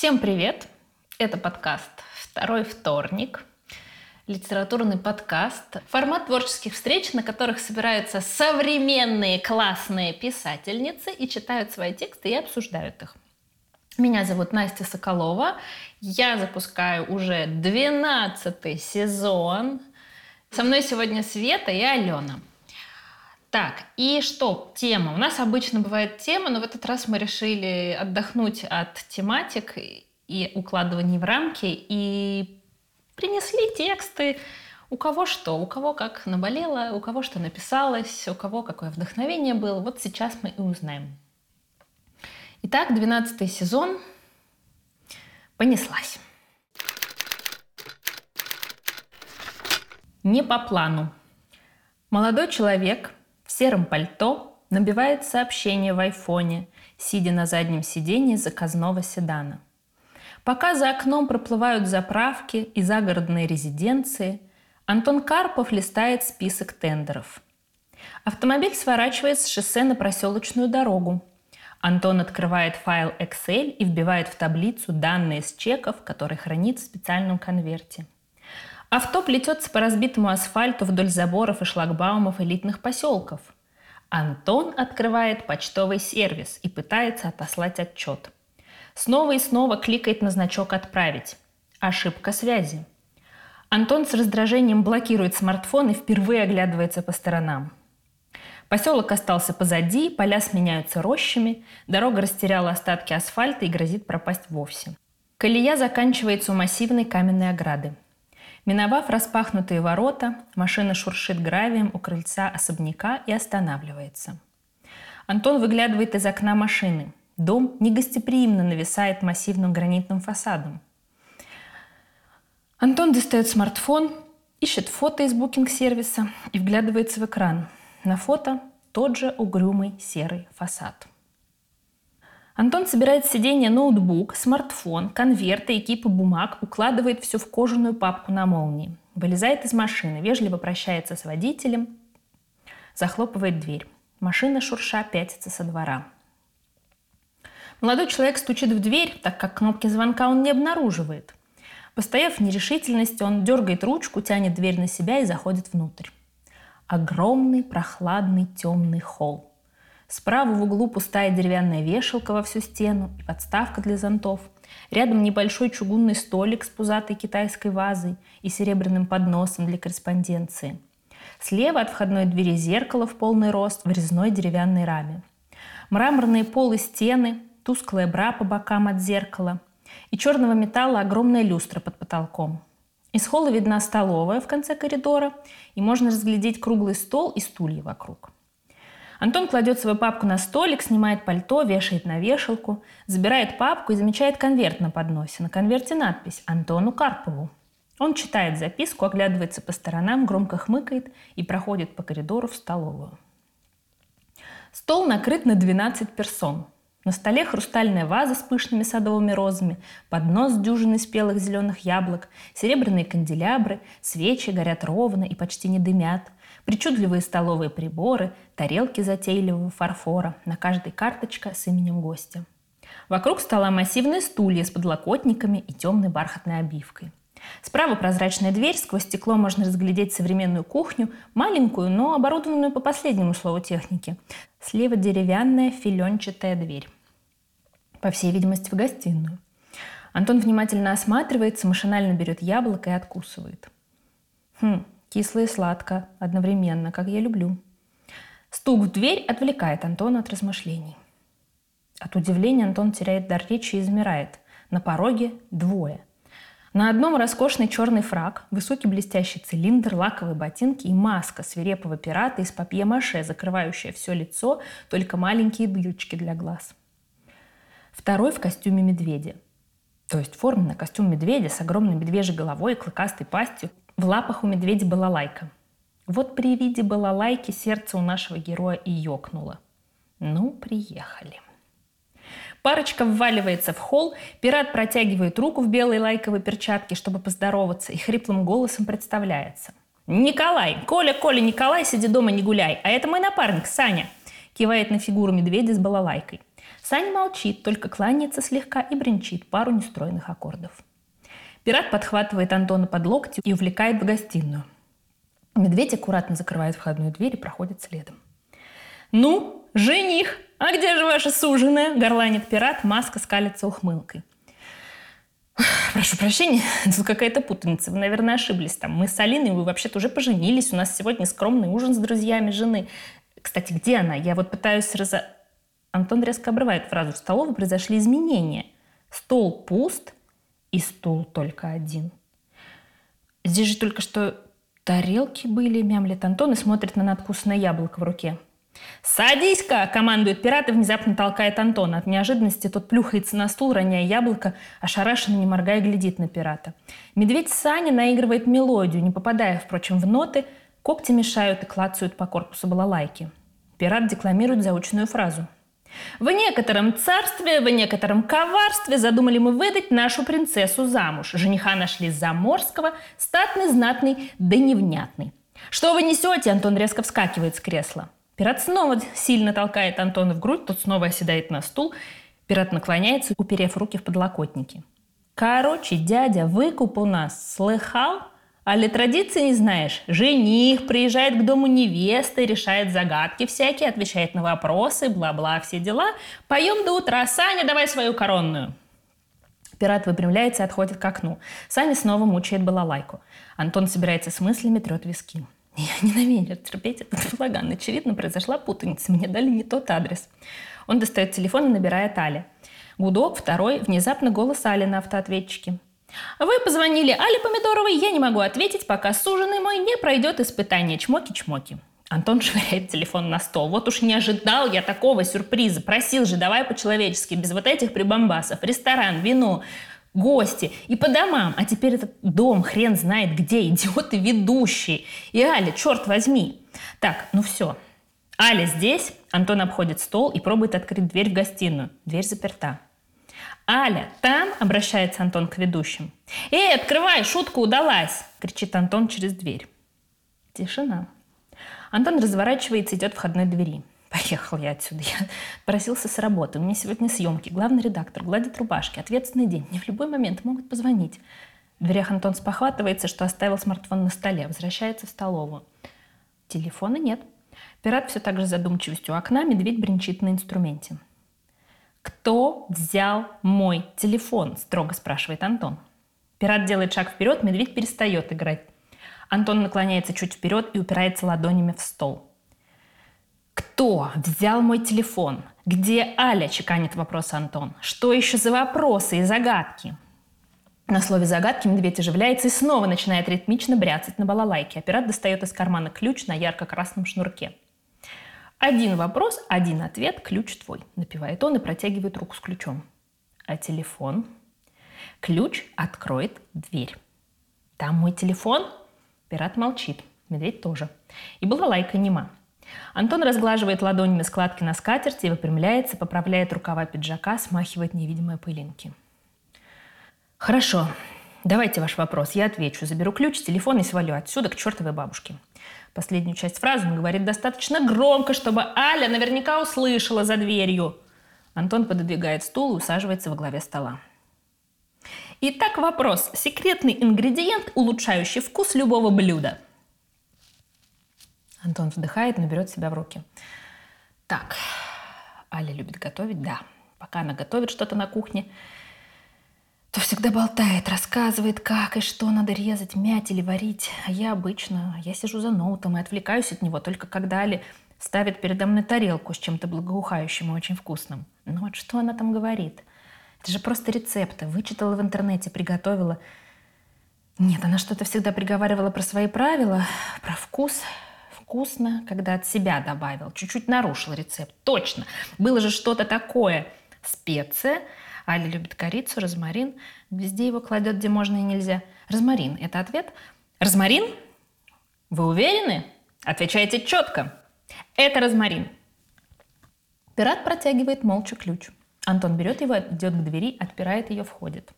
Всем привет! Это подкаст «Второй вторник», литературный подкаст, формат творческих встреч, на которых собираются современные классные писательницы и читают свои тексты и обсуждают их. Меня зовут Настя Соколова. Я запускаю уже 12 сезон. Со мной сегодня Света и Алена. Так, и что? Тема. У нас обычно бывает тема, но в этот раз мы решили отдохнуть от тематик и укладываний в рамки и принесли тексты. У кого что, у кого как наболело, у кого что написалось, у кого какое вдохновение было. Вот сейчас мы и узнаем. Итак, 12 сезон понеслась. Не по плану. Молодой человек в сером пальто набивает сообщение в айфоне, сидя на заднем сиденье заказного седана. Пока за окном проплывают заправки и загородные резиденции, Антон Карпов листает список тендеров. Автомобиль сворачивает с шоссе на проселочную дорогу. Антон открывает файл Excel и вбивает в таблицу данные с чеков, которые хранит в специальном конверте – Авто плетется по разбитому асфальту вдоль заборов и шлагбаумов элитных поселков. Антон открывает почтовый сервис и пытается отослать отчет. Снова и снова кликает на значок «Отправить». Ошибка связи. Антон с раздражением блокирует смартфон и впервые оглядывается по сторонам. Поселок остался позади, поля сменяются рощами, дорога растеряла остатки асфальта и грозит пропасть вовсе. Колея заканчивается у массивной каменной ограды – Миновав распахнутые ворота, машина шуршит гравием у крыльца особняка и останавливается. Антон выглядывает из окна машины. Дом негостеприимно нависает массивным гранитным фасадом. Антон достает смартфон, ищет фото из букинг-сервиса и вглядывается в экран. На фото тот же угрюмый серый фасад. Антон собирает с сиденья ноутбук, смартфон, конверты и кипы бумаг, укладывает все в кожаную папку на молнии. Вылезает из машины, вежливо прощается с водителем, захлопывает дверь. Машина шурша пятится со двора. Молодой человек стучит в дверь, так как кнопки звонка он не обнаруживает. Постояв в нерешительности, он дергает ручку, тянет дверь на себя и заходит внутрь. Огромный, прохладный, темный холл. Справа в углу пустая деревянная вешалка во всю стену и подставка для зонтов. Рядом небольшой чугунный столик с пузатой китайской вазой и серебряным подносом для корреспонденции. Слева от входной двери зеркало в полный рост в резной деревянной раме. Мраморные полы стены, тусклая бра по бокам от зеркала и черного металла огромная люстра под потолком. Из холла видна столовая в конце коридора, и можно разглядеть круглый стол и стулья вокруг. Антон кладет свою папку на столик, снимает пальто, вешает на вешалку, забирает папку и замечает конверт на подносе. На конверте надпись «Антону Карпову». Он читает записку, оглядывается по сторонам, громко хмыкает и проходит по коридору в столовую. Стол накрыт на 12 персон. На столе хрустальная ваза с пышными садовыми розами, поднос с дюжиной спелых зеленых яблок, серебряные канделябры, свечи горят ровно и почти не дымят – Причудливые столовые приборы, тарелки затейливого фарфора, на каждой карточка с именем гостя. Вокруг стола массивные стулья с подлокотниками и темной бархатной обивкой. Справа прозрачная дверь, сквозь стекло можно разглядеть современную кухню, маленькую, но оборудованную по последнему слову техники. Слева деревянная филенчатая дверь. По всей видимости, в гостиную. Антон внимательно осматривается, машинально берет яблоко и откусывает. Хм, Кисло и сладко одновременно, как я люблю. Стук в дверь отвлекает Антона от размышлений. От удивления Антон теряет дар речи и измирает. На пороге двое. На одном роскошный черный фраг, высокий блестящий цилиндр, лаковые ботинки и маска свирепого пирата из папье-маше, закрывающая все лицо, только маленькие дырочки для глаз. Второй в костюме медведя. То есть форменный костюм медведя с огромной медвежьей головой и клыкастой пастью, в лапах у медведя была лайка. Вот при виде балалайки сердце у нашего героя и ёкнуло. Ну, приехали. Парочка вваливается в холл, пират протягивает руку в белой лайковой перчатке, чтобы поздороваться, и хриплым голосом представляется. «Николай! Коля, Коля, Николай, сиди дома, не гуляй! А это мой напарник, Саня!» Кивает на фигуру медведя с балалайкой. Саня молчит, только кланяется слегка и бренчит пару нестроенных аккордов. Пират подхватывает Антона под локти и увлекает в гостиную. Медведь аккуратно закрывает входную дверь и проходит следом. «Ну, жених, а где же ваша суженая?» – горланит пират, маска скалится ухмылкой. Прошу прощения, тут какая-то путаница. Вы, наверное, ошиблись там. Мы с Алиной, вы вообще-то уже поженились. У нас сегодня скромный ужин с друзьями жены. Кстати, где она? Я вот пытаюсь разо... Антон резко обрывает фразу. В столовой произошли изменения. Стол пуст и стул только один. Здесь же только что тарелки были, мямлет Антон и смотрит на надкусное яблоко в руке. «Садись-ка!» – командует пират и внезапно толкает Антона. От неожиданности тот плюхается на стул, роняя яблоко, ошарашенно, не моргая, глядит на пирата. Медведь Саня наигрывает мелодию, не попадая, впрочем, в ноты, когти мешают и клацают по корпусу балалайки. Пират декламирует заученную фразу. «В некотором царстве, в некотором коварстве задумали мы выдать нашу принцессу замуж. Жениха нашли заморского, статный, знатный, да невнятный. Что вы несете?» Антон резко вскакивает с кресла. Пират снова сильно толкает Антона в грудь, тот снова оседает на стул. Пират наклоняется, уперев руки в подлокотники. «Короче, дядя, выкуп у нас, слыхал? А ли традиции не знаешь? Жених приезжает к дому невесты, решает загадки всякие, отвечает на вопросы, бла-бла, все дела. Поем до утра. Саня, давай свою коронную. Пират выпрямляется и отходит к окну. Саня снова мучает балалайку. Антон собирается с мыслями, трет виски. Я ненавижу терпеть этот балаган. Очевидно, произошла путаница. Мне дали не тот адрес. Он достает телефон и набирает Али. Гудок, второй, внезапно голос Али на автоответчике. Вы позвонили Але Помидоровой, я не могу ответить, пока суженый мой не пройдет испытание чмоки-чмоки. Антон швыряет телефон на стол. Вот уж не ожидал я такого сюрприза. Просил же, давай по-человечески, без вот этих прибамбасов. Ресторан, вино, гости и по домам. А теперь этот дом хрен знает где, идиоты ведущие. И Аля, черт возьми. Так, ну все. Аля здесь. Антон обходит стол и пробует открыть дверь в гостиную. Дверь заперта. «Аля, там?» – обращается Антон к ведущим. «Эй, открывай, шутка удалась!» – кричит Антон через дверь. Тишина. Антон разворачивается и идет к входной двери. Поехал я отсюда. Я просился с работы. У меня сегодня съемки. Главный редактор гладит рубашки. Ответственный день. Мне в любой момент могут позвонить. В дверях Антон спохватывается, что оставил смартфон на столе. Возвращается в столовую. Телефона нет. Пират все так же задумчивостью у окна. Медведь бренчит на инструменте. «Кто взял мой телефон?» – строго спрашивает Антон. Пират делает шаг вперед, медведь перестает играть. Антон наклоняется чуть вперед и упирается ладонями в стол. Кто взял мой телефон? Где Аля? Чеканит вопрос Антон. Что еще за вопросы и загадки? На слове «загадки» медведь оживляется и снова начинает ритмично бряцать на балалайке. А пират достает из кармана ключ на ярко-красном шнурке. Один вопрос, один ответ, ключ твой, напевает он и протягивает руку с ключом. А телефон? Ключ откроет дверь. Там мой телефон? Пират молчит, медведь тоже. И была лайка нема. Антон разглаживает ладонями складки на скатерти выпрямляется, поправляет рукава пиджака, смахивает невидимые пылинки. Хорошо, давайте ваш вопрос, я отвечу. Заберу ключ, телефон и свалю отсюда к чертовой бабушке. Последнюю часть фразы он говорит достаточно громко, чтобы Аля наверняка услышала за дверью. Антон пододвигает стул и усаживается во главе стола. Итак, вопрос. Секретный ингредиент, улучшающий вкус любого блюда – Антон вздыхает, но берет себя в руки. Так, Аля любит готовить, да. Пока она готовит что-то на кухне, то всегда болтает, рассказывает, как и что надо резать, мять или варить. А я обычно, я сижу за ноутом и отвлекаюсь от него только когда Али ставит передо мной тарелку с чем-то благоухающим и очень вкусным. Ну вот что она там говорит? Это же просто рецепты. Вычитала в интернете, приготовила. Нет, она что-то всегда приговаривала про свои правила, про вкус вкусно, когда от себя добавил, чуть-чуть нарушил рецепт. Точно. Было же что-то такое. Специя. Аля любит корицу, розмарин. Везде его кладет, где можно и нельзя. Розмарин – это ответ. Розмарин? Вы уверены? Отвечайте четко. Это розмарин. Пират протягивает молча ключ. Антон берет его, идет к двери, отпирает ее, входит.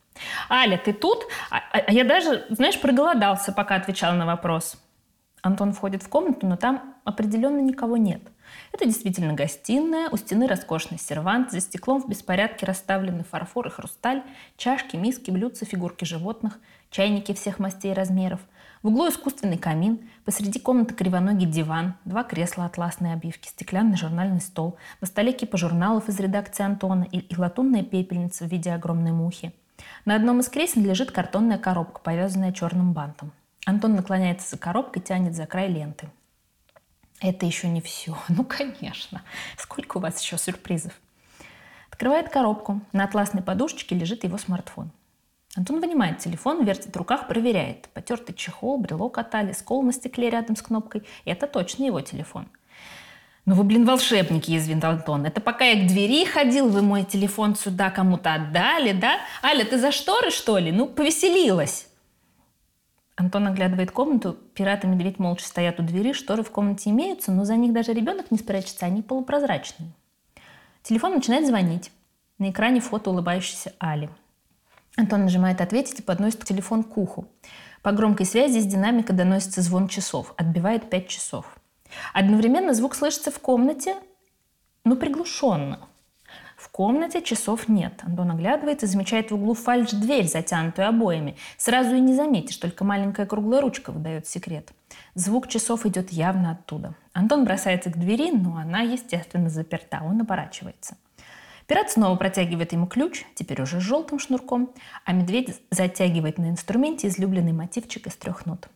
«Аля, ты тут?» а, а, а я даже, знаешь, проголодался, пока отвечал на вопрос. Антон входит в комнату, но там определенно никого нет. Это действительно гостиная, у стены роскошный сервант, за стеклом в беспорядке расставлены фарфор и хрусталь, чашки, миски, блюдца, фигурки животных, чайники всех мастей и размеров. В углу искусственный камин, посреди комнаты кривоногий диван, два кресла атласной обивки, стеклянный журнальный стол, на столе кипа журналов из редакции Антона и, и латунная пепельница в виде огромной мухи. На одном из кресел лежит картонная коробка, повязанная черным бантом. Антон наклоняется за коробкой, тянет за край ленты. Это еще не все. Ну, конечно. Сколько у вас еще сюрпризов? Открывает коробку. На атласной подушечке лежит его смартфон. Антон вынимает телефон, вертит в руках, проверяет. Потертый чехол, брелок от Али, скол на стекле рядом с кнопкой. И это точно его телефон. «Ну вы, блин, волшебники», – язвит Антон. «Это пока я к двери ходил, вы мой телефон сюда кому-то отдали, да? Аля, ты за шторы, что ли? Ну, повеселилась». Антон оглядывает комнату. Пират и медведь молча стоят у двери. Шторы в комнате имеются, но за них даже ребенок не спрячется, они полупрозрачные. Телефон начинает звонить. На экране фото улыбающейся Али – Антон нажимает «Ответить» и подносит телефон к уху. По громкой связи из динамика доносится звон часов. Отбивает 5 часов. Одновременно звук слышится в комнате, но приглушенно. Комнате часов нет. Антон оглядывается, замечает в углу фальш-дверь, затянутую обоями. Сразу и не заметишь, только маленькая круглая ручка выдает секрет. Звук часов идет явно оттуда. Антон бросается к двери, но она, естественно, заперта. Он оборачивается. Пират снова протягивает ему ключ, теперь уже с желтым шнурком, а медведь затягивает на инструменте излюбленный мотивчик из трех нот.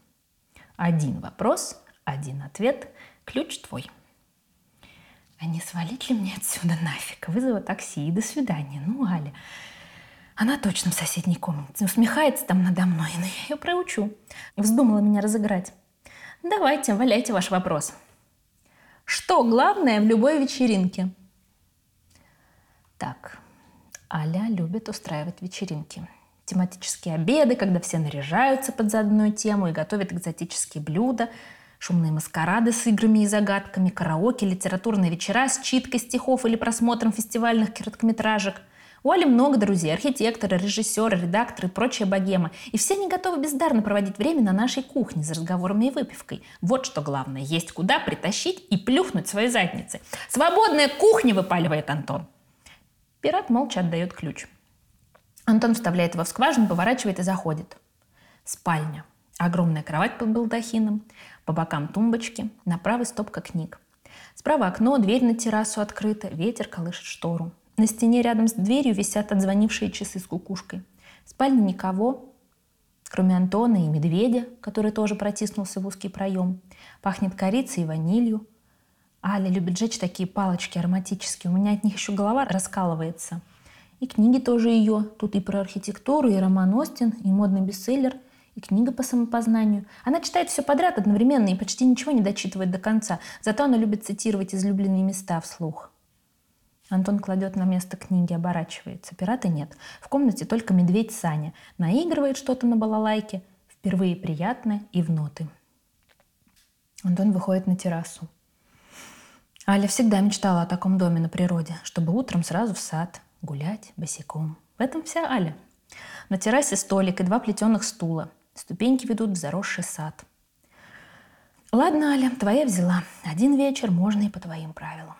Один вопрос, один ответ, ключ твой. А не свалить ли мне отсюда нафиг? Вызова такси и до свидания. Ну, Аля, она точно в соседней комнате. Усмехается там надо мной, но я ее проучу. Вздумала меня разыграть. Давайте, валяйте ваш вопрос. Что главное в любой вечеринке? Так, Аля любит устраивать вечеринки. Тематические обеды, когда все наряжаются под заданную тему и готовят экзотические блюда, шумные маскарады с играми и загадками, караоке, литературные вечера с читкой стихов или просмотром фестивальных короткометражек. У Али много друзей – архитекторы, режиссеры, редакторы и прочая богема. И все они готовы бездарно проводить время на нашей кухне за разговорами и выпивкой. Вот что главное – есть куда притащить и плюхнуть свои задницы. «Свободная кухня!» – выпаливает Антон. Пират молча отдает ключ. Антон вставляет его в скважину, поворачивает и заходит. Спальня. Огромная кровать под балдахином, по бокам тумбочки, на правой стопка книг. Справа окно, дверь на террасу открыта, ветер колышет штору. На стене рядом с дверью висят отзвонившие часы с кукушкой. В спальне никого, кроме Антона и медведя, который тоже протиснулся в узкий проем. Пахнет корицей и ванилью. Аля любит жечь такие палочки ароматические. У меня от них еще голова раскалывается. И книги тоже ее. Тут и про архитектуру, и роман Остин, и модный бестселлер, и книга по самопознанию. Она читает все подряд одновременно и почти ничего не дочитывает до конца. Зато она любит цитировать излюбленные места вслух. Антон кладет на место книги, оборачивается. Пирата нет. В комнате только медведь Саня. Наигрывает что-то на балалайке. Впервые приятное и в ноты. Антон выходит на террасу. Аля всегда мечтала о таком доме на природе, чтобы утром сразу в сад, гулять босиком. В этом вся Аля. На террасе столик и два плетеных стула. Ступеньки ведут в заросший сад. Ладно, Аля, твоя взяла. Один вечер можно и по твоим правилам.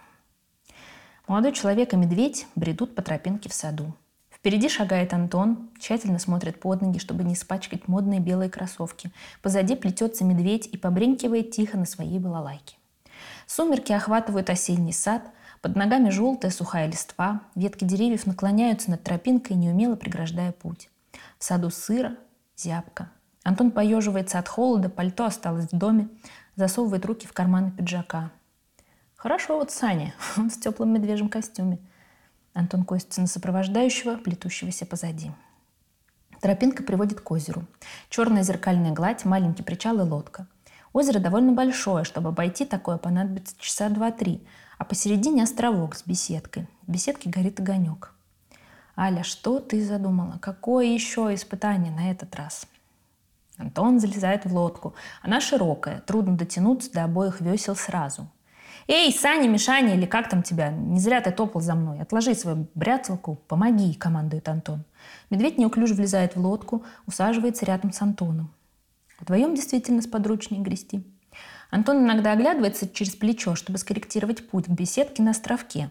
Молодой человек и медведь бредут по тропинке в саду. Впереди шагает Антон, тщательно смотрит под ноги, чтобы не испачкать модные белые кроссовки. Позади плетется медведь и побренкивает тихо на своей балалайке. Сумерки охватывают осенний сад, под ногами желтая сухая листва, ветки деревьев наклоняются над тропинкой, неумело преграждая путь. В саду сыро, зябко. Антон поеживается от холода, пальто осталось в доме, засовывает руки в карманы пиджака. Хорошо вот Саня, он в теплом медвежьем костюме. Антон косится на сопровождающего, плетущегося позади. Тропинка приводит к озеру. Черная зеркальная гладь, маленький причал и лодка – Озеро довольно большое, чтобы обойти такое понадобится часа два-три, а посередине островок с беседкой. В беседке горит огонек. «Аля, что ты задумала? Какое еще испытание на этот раз?» Антон залезает в лодку. Она широкая, трудно дотянуться до обоих весел сразу. «Эй, Саня, Мишаня, или как там тебя? Не зря ты топал за мной. Отложи свою бряцалку, помоги», — командует Антон. Медведь неуклюже влезает в лодку, усаживается рядом с Антоном. Вдвоем действительно сподручнее грести. Антон иногда оглядывается через плечо, чтобы скорректировать путь к беседке на островке.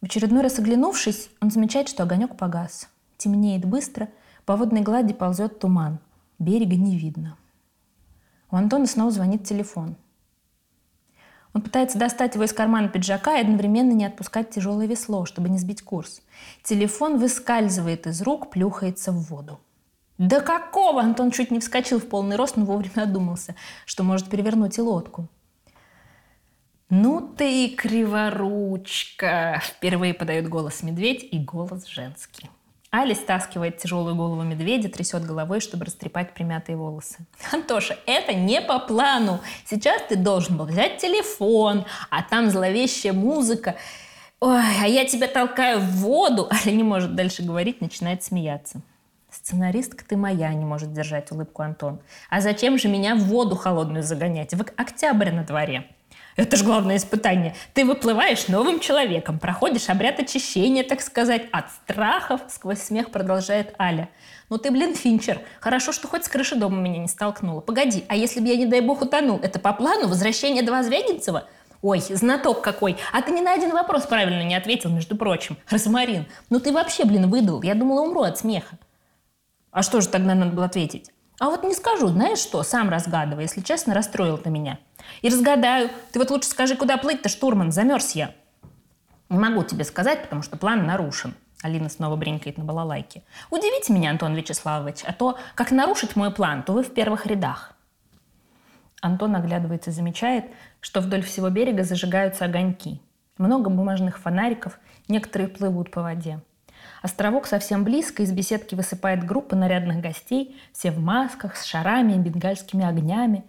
В очередной раз оглянувшись, он замечает, что огонек погас. Темнеет быстро, по водной глади ползет туман. Берега не видно. У Антона снова звонит телефон. Он пытается достать его из кармана пиджака и одновременно не отпускать тяжелое весло, чтобы не сбить курс. Телефон выскальзывает из рук, плюхается в воду. Да какого? Антон чуть не вскочил в полный рост, но вовремя одумался, что может перевернуть и лодку. «Ну ты и криворучка!» Впервые подает голос медведь и голос женский. Али стаскивает тяжелую голову медведя, трясет головой, чтобы растрепать примятые волосы. «Антоша, это не по плану. Сейчас ты должен был взять телефон, а там зловещая музыка. Ой, а я тебя толкаю в воду!» Аля не может дальше говорить, начинает смеяться. Сценаристка ты моя, не может держать улыбку Антон. А зачем же меня в воду холодную загонять? В октябрь на дворе. Это же главное испытание. Ты выплываешь новым человеком, проходишь обряд очищения, так сказать, от страхов, сквозь смех продолжает Аля. Ну ты, блин, Финчер. Хорошо, что хоть с крыши дома меня не столкнула. Погоди, а если бы я, не дай бог, утонул, это по плану возвращение два Звягинцева? Ой, знаток какой. А ты ни на один вопрос правильно не ответил, между прочим. Розмарин, ну ты вообще, блин, выдал. Я думала, умру от смеха. А что же тогда надо было ответить? А вот не скажу, знаешь что, сам разгадывай, если честно, расстроил ты меня. И разгадаю. Ты вот лучше скажи, куда плыть-то, штурман, замерз я. Не могу тебе сказать, потому что план нарушен. Алина снова бренькает на балалайке. Удивите меня, Антон Вячеславович, а то, как нарушить мой план, то вы в первых рядах. Антон оглядывается и замечает, что вдоль всего берега зажигаются огоньки. Много бумажных фонариков, некоторые плывут по воде. Островок совсем близко, из беседки высыпает группа нарядных гостей, все в масках, с шарами и бенгальскими огнями.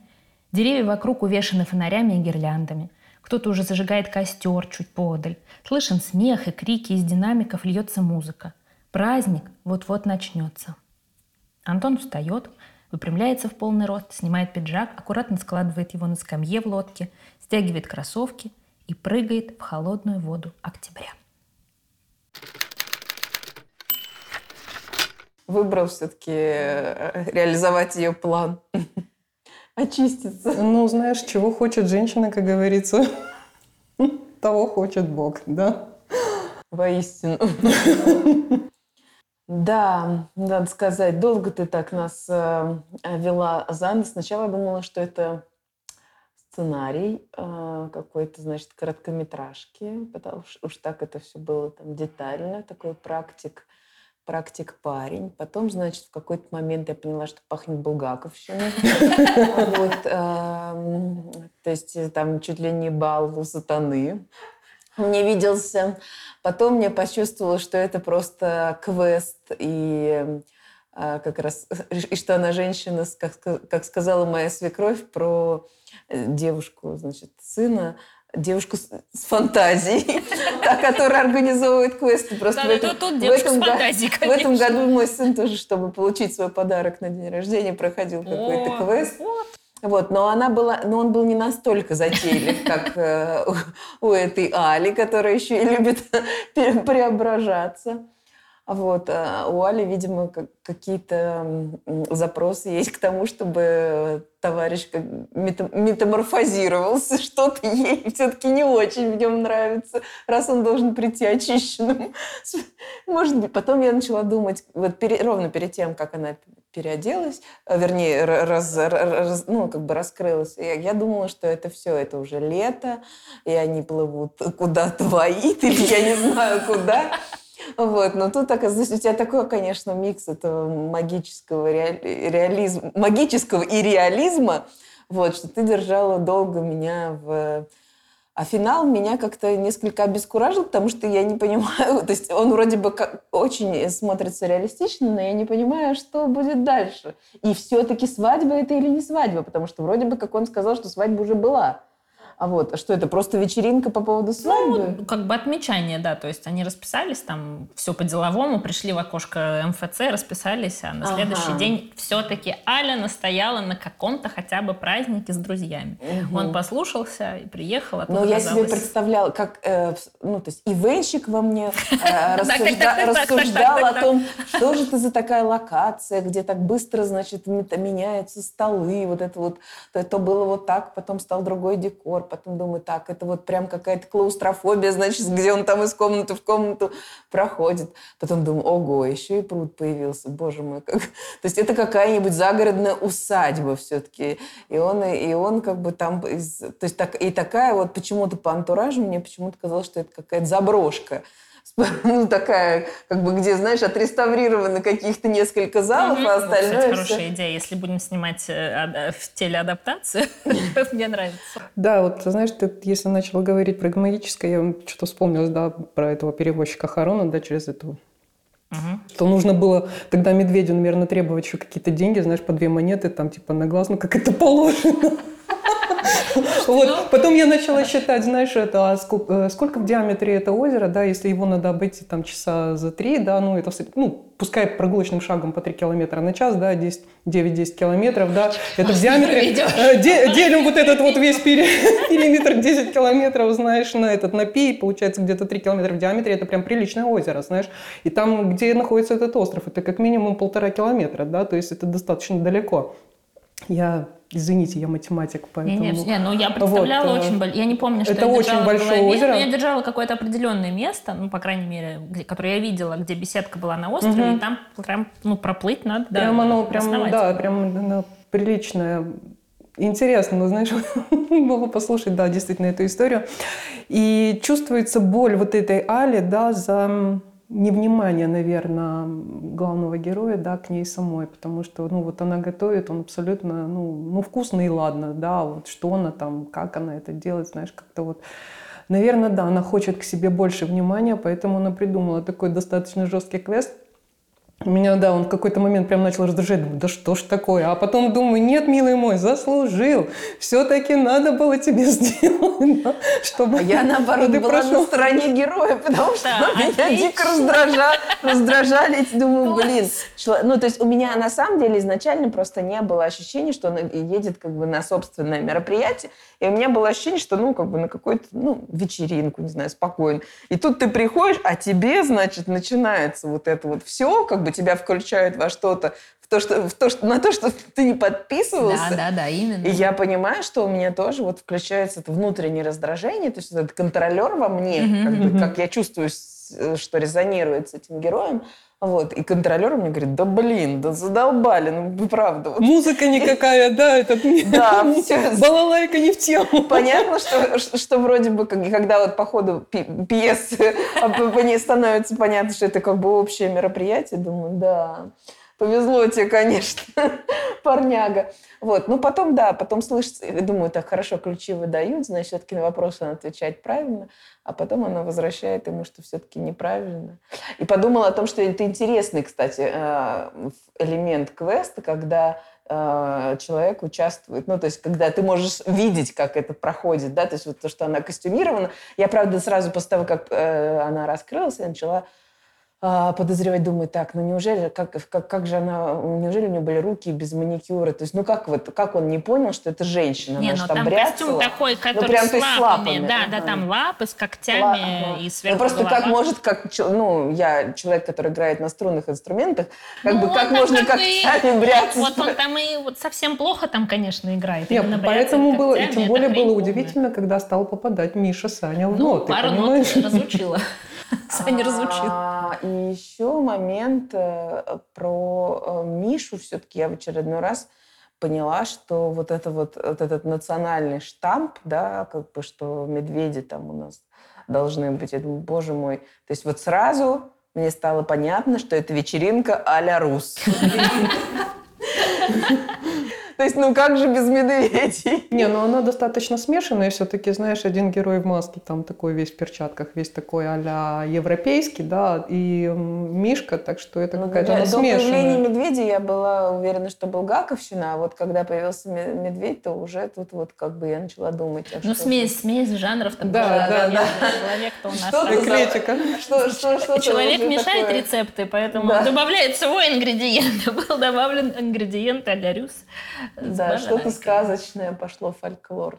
Деревья вокруг увешаны фонарями и гирляндами. Кто-то уже зажигает костер чуть подаль. Слышен смех и крики, из динамиков льется музыка. Праздник вот-вот начнется. Антон встает, выпрямляется в полный рост, снимает пиджак, аккуратно складывает его на скамье в лодке, стягивает кроссовки и прыгает в холодную воду октября. Выбрал все-таки э, реализовать ее план. Очиститься. Ну, знаешь, чего хочет женщина, как говорится, того хочет Бог, да? Воистину. Да, надо сказать, долго ты так нас э, вела за нос. Сначала я думала, что это сценарий э, какой-то, значит, короткометражки, потому что уж так это все было там детально, такой практик практик парень. Потом, значит, в какой-то момент я поняла, что пахнет Булгаковщиной. Эм, то есть э, там чуть ли не бал у сатаны мне виделся. Потом я почувствовала, что это просто квест и э, как раз и что она женщина, как, как сказала моя свекровь про э, девушку, значит, сына, девушку с, с фантазией, та, которая организовывает квесты. Просто в этом, тут девушка с фантазией, В этом году мой сын тоже, чтобы получить свой подарок на день рождения, проходил какой-то квест. Вот, но она была, но он был не настолько затейлив, как э, у, у этой Али, которая еще и любит преображаться. Вот. А у Али, видимо, какие-то запросы есть к тому, чтобы товарищ как метаморфозировался. Что-то ей все-таки не очень в нем нравится, раз он должен прийти очищенным. Может быть, потом я начала думать, вот пере, ровно перед тем, как она переоделась, э, вернее, раз, раз, ну, как бы раскрылась. Я, я думала, что это все, это уже лето, и они плывут куда-то в Аид, или я не знаю куда. Вот, но тут, оказывается, у тебя такой, конечно, микс этого магического реализма, магического и реализма, вот, что ты держала долго меня в... А финал меня как-то несколько обескуражил, потому что я не понимаю, то есть он вроде бы как, очень смотрится реалистично, но я не понимаю, что будет дальше. И все-таки свадьба это или не свадьба, потому что вроде бы, как он сказал, что свадьба уже была. А вот, что это, просто вечеринка по поводу свадьбы? Ну, как бы отмечание, да, то есть они расписались там, все по-деловому, пришли в окошко МФЦ, расписались, а на следующий Ага. день все-таки Аля настояла на каком-то хотя бы празднике с друзьями. Он послушался и приехал, а Ну, я себе представляла, как, э, ну, то есть ивенщик во мне э, рассуждал о том, что же это за такая локация, где так быстро, значит, меняются столы, вот это вот, то было вот так, потом стал другой декор, потом думаю, так, это вот прям какая-то клаустрофобия, значит, где он там из комнаты в комнату проходит. Потом думаю, ого, еще и пруд появился, боже мой, как... То есть это какая-нибудь загородная усадьба все-таки. И он, и он как бы там... из- То есть так, и такая вот почему-то по антуражу мне почему-то казалось, что это какая-то заброшка. Ну, такая, как бы, где, знаешь, отреставрированы каких-то несколько залов, Мгм. а кстати, остальное хорошая все... идея. Если будем снимать э, ада- в телеадаптацию, мне нравится. Да, вот знаешь, ты если начала говорить про магическое, я что-то вспомнилось, да, про этого перевозчика Харона, да, через эту Мгм. что нужно было тогда медведю, наверное, требовать еще какие-то деньги, знаешь, по две монеты, там, типа, на глаз, ну, как это положено. Вот. Потом я начала считать, знаешь, это, а сколько, э, сколько в диаметре это озеро, да, если его надо обойти там часа за три, да, ну, это, ну, пускай прогулочным шагом по 3 километра на час, да, 10 9-10 километров, да, это в диаметре, э, де- делим вот этот вот весь периметр 10 километров, знаешь, на этот, на пи, получается где-то 3 километра в диаметре, это прям приличное озеро, знаешь, и там, где находится этот остров, это как минимум полтора километра, да, то есть это достаточно далеко. Я, извините, я математик, Не, поэтому... не, не, ну я представляла Вот, э, очень большое. Я не помню, что это я очень большое голове, озеро. но я держала какое-то определенное место, ну, по крайней мере, где, которое я видела, где беседка была на острове, Мгм. и там прям, ну, проплыть надо. да, Прям оно, прям, да, прям оно приличное. Интересно, ну, знаешь, было послушать, да, действительно, эту историю. И чувствуется боль вот этой Али, да, за невнимание, наверное, главного героя, да, к ней самой, потому что, ну, вот она готовит, он абсолютно, ну, ну, вкусно и ладно, да, вот что она там, как она это делает, знаешь, как-то вот Наверное, да, она хочет к себе больше внимания, поэтому она придумала такой достаточно жесткий квест. Меня, да, он в какой-то момент прям начал раздражать. Думаю, да что ж такое? А потом думаю, нет, милый мой, заслужил. Все-таки надо было тебе сделать, да, чтобы А я, наоборот, ты была на прошел. стороне героя, потому что Да, меня отлично. дико раздражали, раздражали эти, думаю, блин. Ну, то есть у меня на самом деле изначально просто не было ощущения, что он едет как бы на собственное мероприятие, и у меня было ощущение, что, ну, как бы на какую-то, ну, вечеринку, не знаю, спокойно. И тут ты приходишь, а тебе, значит, начинается вот это вот все, как бы тебя включают во что-то, в то, что, в то, что, на то, что ты не подписывался. Да, да, да, именно. И я понимаю, что у меня тоже вот включается это внутреннее раздражение, то есть этот контролер во мне, Мгм, как, бы, как я чувствую, э, что резонирует с этим героем. Вот. И контролер мне говорит, да блин, да задолбали, ну правда. вот». Музыка никакая, да, этот Да, балалайка не в тему. Понятно, что, что, вроде бы, когда вот по ходу пьесы а становится понятно, что это как бы общее мероприятие, думаю, да, повезло тебе, конечно, парняга. Вот, ну потом, да, потом слышится, думаю, так хорошо, ключи выдают, значит, все-таки на вопросы он отвечает правильно, а потом она возвращает ему, что все-таки неправильно. И подумала о том, что это интересный, кстати, э, элемент квеста, когда э, человек участвует, ну, то есть, когда ты можешь видеть, как это проходит, да, то есть, вот то, что она костюмирована. Я, правда, сразу после того, как э, она раскрылась, я начала подозревать, думаю, так, ну неужели, как, как, как же она, неужели у нее были руки без маникюра? То есть, ну как вот, как он не понял, что это женщина? Не, она ну там бряцала. костюм такой, который прям с ты с лапами. лапами, Да, да, там лапы с когтями Ага. и Ну, сверху просто голова. как может, как, ну, я человек, который играет на струнных инструментах, как Ну, бы, как там можно как бы и- когтями бряться? Вот он там и вот совсем плохо там, конечно, играет. Нет, поэтому было, и когтями, тем более было удивительно, когда стал попадать Миша Саня в Ну, ноты, пару нот разучила. Саня разучил. А, И еще момент э, про э, Мишу. Все-таки я в очередной раз поняла, что вот, это вот, вот этот национальный штамп, да, как бы, что медведи там у нас должны быть. Я думаю, боже мой. То есть вот сразу мне стало понятно, что это вечеринка а-ля Рус. То есть, ну как же без медведей? Не, ну она достаточно смешанная все-таки, знаешь, один герой в маске, там такой весь в перчатках, весь такой а европейский, да, и Мишка, так что это ну, какая-то она До появления медведя я была уверена, что Булгаковщина, а вот когда появился медведь, то уже тут вот как бы я начала думать. А ну, смесь, смесь жанров. Да, да, да. да. Человек-то у нас. Что Что, что, что Человек мешает рецепты, поэтому да. добавляет свой ингредиент. Был добавлен ингредиент а-ля Да, что-то сказочное пошло, фольклор.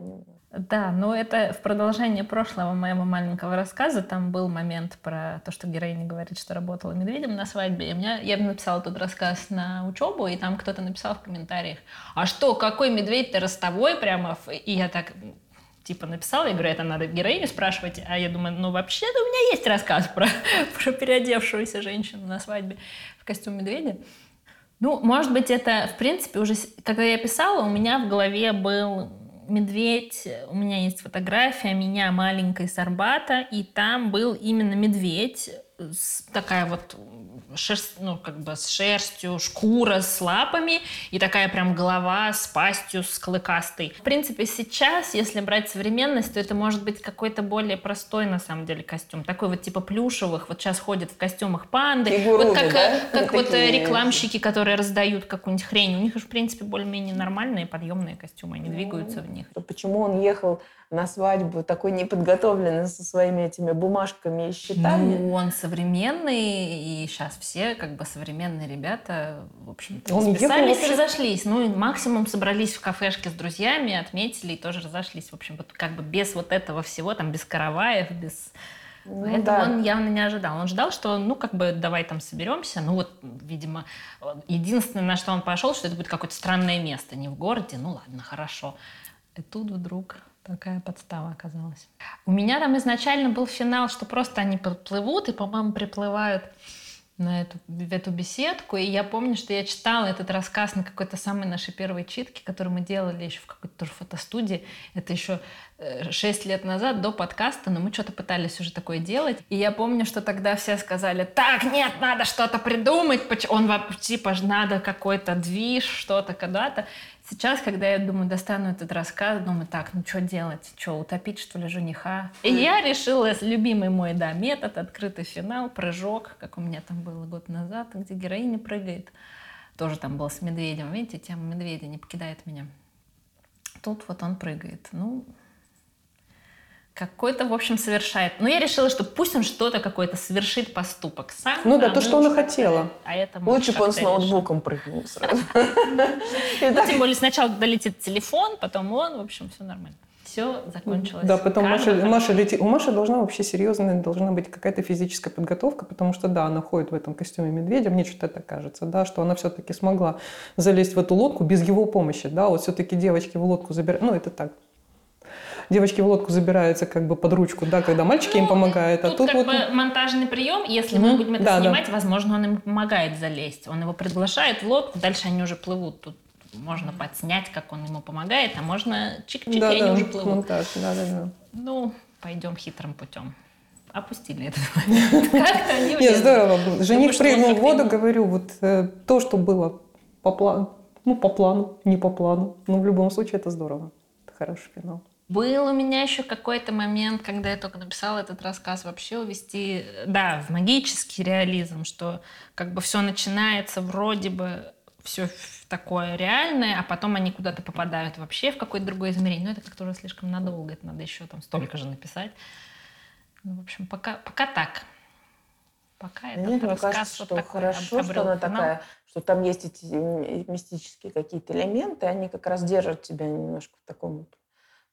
Да, но это в продолжение прошлого моего маленького рассказа. Там был момент про то, что героиня говорит, что работала медведем на свадьбе. И меня, я написала тут рассказ на учебу, и там кто-то написал в комментариях, а что, какой медведь-то ростовой прямо? И я так типа написала, я говорю, это надо героиню спрашивать, а я думаю, ну вообще-то у меня есть рассказ про, про переодевшуюся женщину на свадьбе в костюм медведя. Ну, может быть, это, в принципе, уже, когда я писала, у меня в голове был медведь, у меня есть фотография меня маленькой с Арбата, и там был именно медведь, такая вот шерсть, ну, как бы с шерстью, шкура с лапами и такая прям голова с пастью, с клыкастой. В принципе, сейчас, если брать современность, то это может быть какой-то более простой, на самом деле, костюм. Такой вот типа плюшевых, вот сейчас ходят в костюмах панды. Фигуруды, вот как, да? как вот, вот рекламщики, которые раздают какую-нибудь хрень. У них, в принципе, более-менее нормальные подъемные костюмы, они двигаются в них. Почему он ехал на свадьбу такой неподготовленный со своими этими бумажками и счетами. Ну, он современный, и сейчас все как бы современные ребята, в общем-то, он списались и разошлись. Ну, и максимум собрались в кафешке с друзьями, отметили и тоже разошлись. В общем, вот как бы без вот этого всего, там, без караваев, без... Ну, Поэтому да. он явно не ожидал. Он ждал, что, ну, как бы, давай там соберемся. Ну, вот, видимо, единственное, на что он пошел, что это будет какое-то странное место, не в городе. Ну, ладно, хорошо. И тут вдруг Такая подстава оказалась. У меня там изначально был финал, что просто они плывут и, по-моему, приплывают на эту, в эту беседку. И я помню, что я читала этот рассказ на какой-то самой нашей первой читке, которую мы делали еще в какой-то тоже фотостудии. Это еще э, шесть лет назад, до подкаста, но мы что-то пытались уже такое делать. И я помню, что тогда все сказали, так, нет, надо что-то придумать, он типа надо какой-то движ, что-то когда-то. Сейчас, когда я думаю, достану этот рассказ, думаю, так, ну что делать? Что, утопить, что ли, жениха? И я решила, любимый мой, да, метод, открытый финал, прыжок, как у меня там было год назад, где героиня прыгает. Тоже там был с медведем. Видите, тема медведя не покидает меня. Тут вот он прыгает. Ну, какой-то, в общем, совершает. Но я решила, что пусть он что-то какой-то совершит поступок сам. Ну да, то, что она хотела. А это Лучше бы он с ноутбуком прыгнул сразу. Ну, тем более сначала долетит телефон, потом он, в общем, все нормально. Все закончилось. Да, потом Маша, Маша летит. У Маши должна вообще серьезная должна быть какая-то физическая подготовка, потому что, да, она ходит в этом костюме медведя, мне что-то так кажется, да, что она все-таки смогла залезть в эту лодку без его помощи, да, вот все-таки девочки в лодку забирают, ну, это так, девочки в лодку забираются как бы под ручку, да, когда мальчики ну, им помогают. А тут, а тут как вот... бы монтажный прием, если мы будем это да, снимать, да. возможно, он им помогает залезть. Он его приглашает в лодку, дальше они уже плывут. Тут можно подснять, как он ему помогает, а можно чик-чик, да, и они уже плывут. Монтаж, да, да, да. Ну, пойдем хитрым путем опустили этот момент. Как-то они Нет, здорово. Жених прыгнул в воду, говорю, вот э, то, что было по плану, ну, по плану, не по плану, но в любом случае это здорово. Это хороший финал. Был у меня еще какой-то момент, когда я только написала этот рассказ, вообще увести, да, в магический реализм, что как бы все начинается вроде бы все такое реальное, а потом они куда-то попадают вообще в какое-то другое измерение. Но это как-то уже слишком надолго, это надо еще там столько же написать. Ну, в общем, пока, пока так. Пока это Мне рассказ кажется, вот что хорошо, что она такая, что там есть эти мистические какие-то элементы, они как раз держат тебя немножко в таком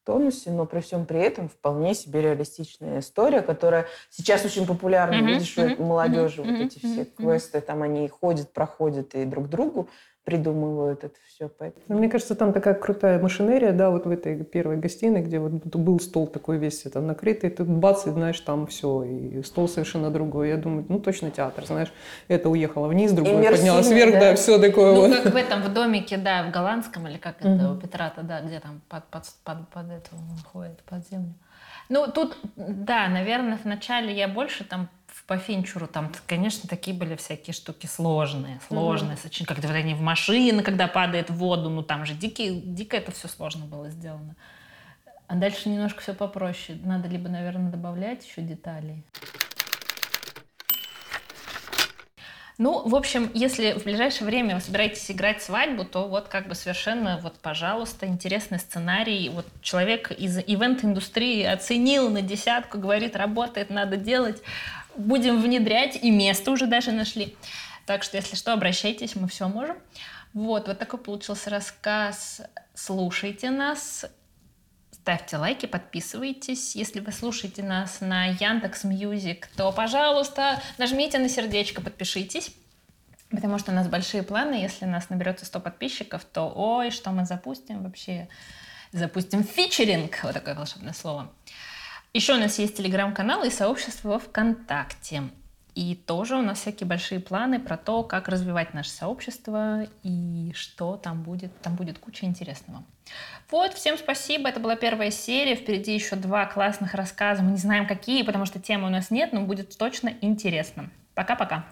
тонусе, но при всем при этом вполне себе реалистичная история, которая сейчас очень популярна. Mm-hmm. Видишь, у молодежи mm-hmm. вот эти все квесты, там они ходят, проходят и друг другу придумывают это все. Поэтому... Ну, мне кажется, там такая крутая машинерия, да, вот в этой первой гостиной, где вот был стол такой весь это накрытый, ты бац, и знаешь, там все, и стол совершенно другой. Я думаю, ну точно театр, знаешь, это уехало вниз, другое поднялось вверх, да, да все такое ну, вот. как в этом, в домике, да, в голландском, или как это, у Петра-то, да, где там под, под, под, под это ходит, под землю. Ну, тут, да, наверное, вначале я больше там по Финчуру, там, конечно, такие были всякие штуки сложные, сложные, mm-hmm. когда они в машины, когда падает в воду, ну там же дикие, дико это все сложно было сделано. А дальше немножко все попроще. Надо либо, наверное, добавлять еще деталей. Ну, в общем, если в ближайшее время вы собираетесь играть свадьбу, то вот как бы совершенно, вот, пожалуйста, интересный сценарий. Вот человек из event-индустрии оценил на десятку, говорит, работает, надо делать. Будем внедрять, и место уже даже нашли. Так что, если что, обращайтесь, мы все можем. Вот, вот такой получился рассказ. Слушайте нас, ставьте лайки, подписывайтесь. Если вы слушаете нас на Яндекс Music, то, пожалуйста, нажмите на сердечко, подпишитесь. Потому что у нас большие планы. Если у нас наберется 100 подписчиков, то ой, что мы запустим вообще? Запустим фичеринг. Вот такое волшебное слово. Еще у нас есть телеграм-канал и сообщество во ВКонтакте. И тоже у нас всякие большие планы про то, как развивать наше сообщество и что там будет. Там будет куча интересного. Вот, всем спасибо. Это была первая серия. Впереди еще два классных рассказа. Мы не знаем, какие, потому что темы у нас нет, но будет точно интересно. Пока-пока.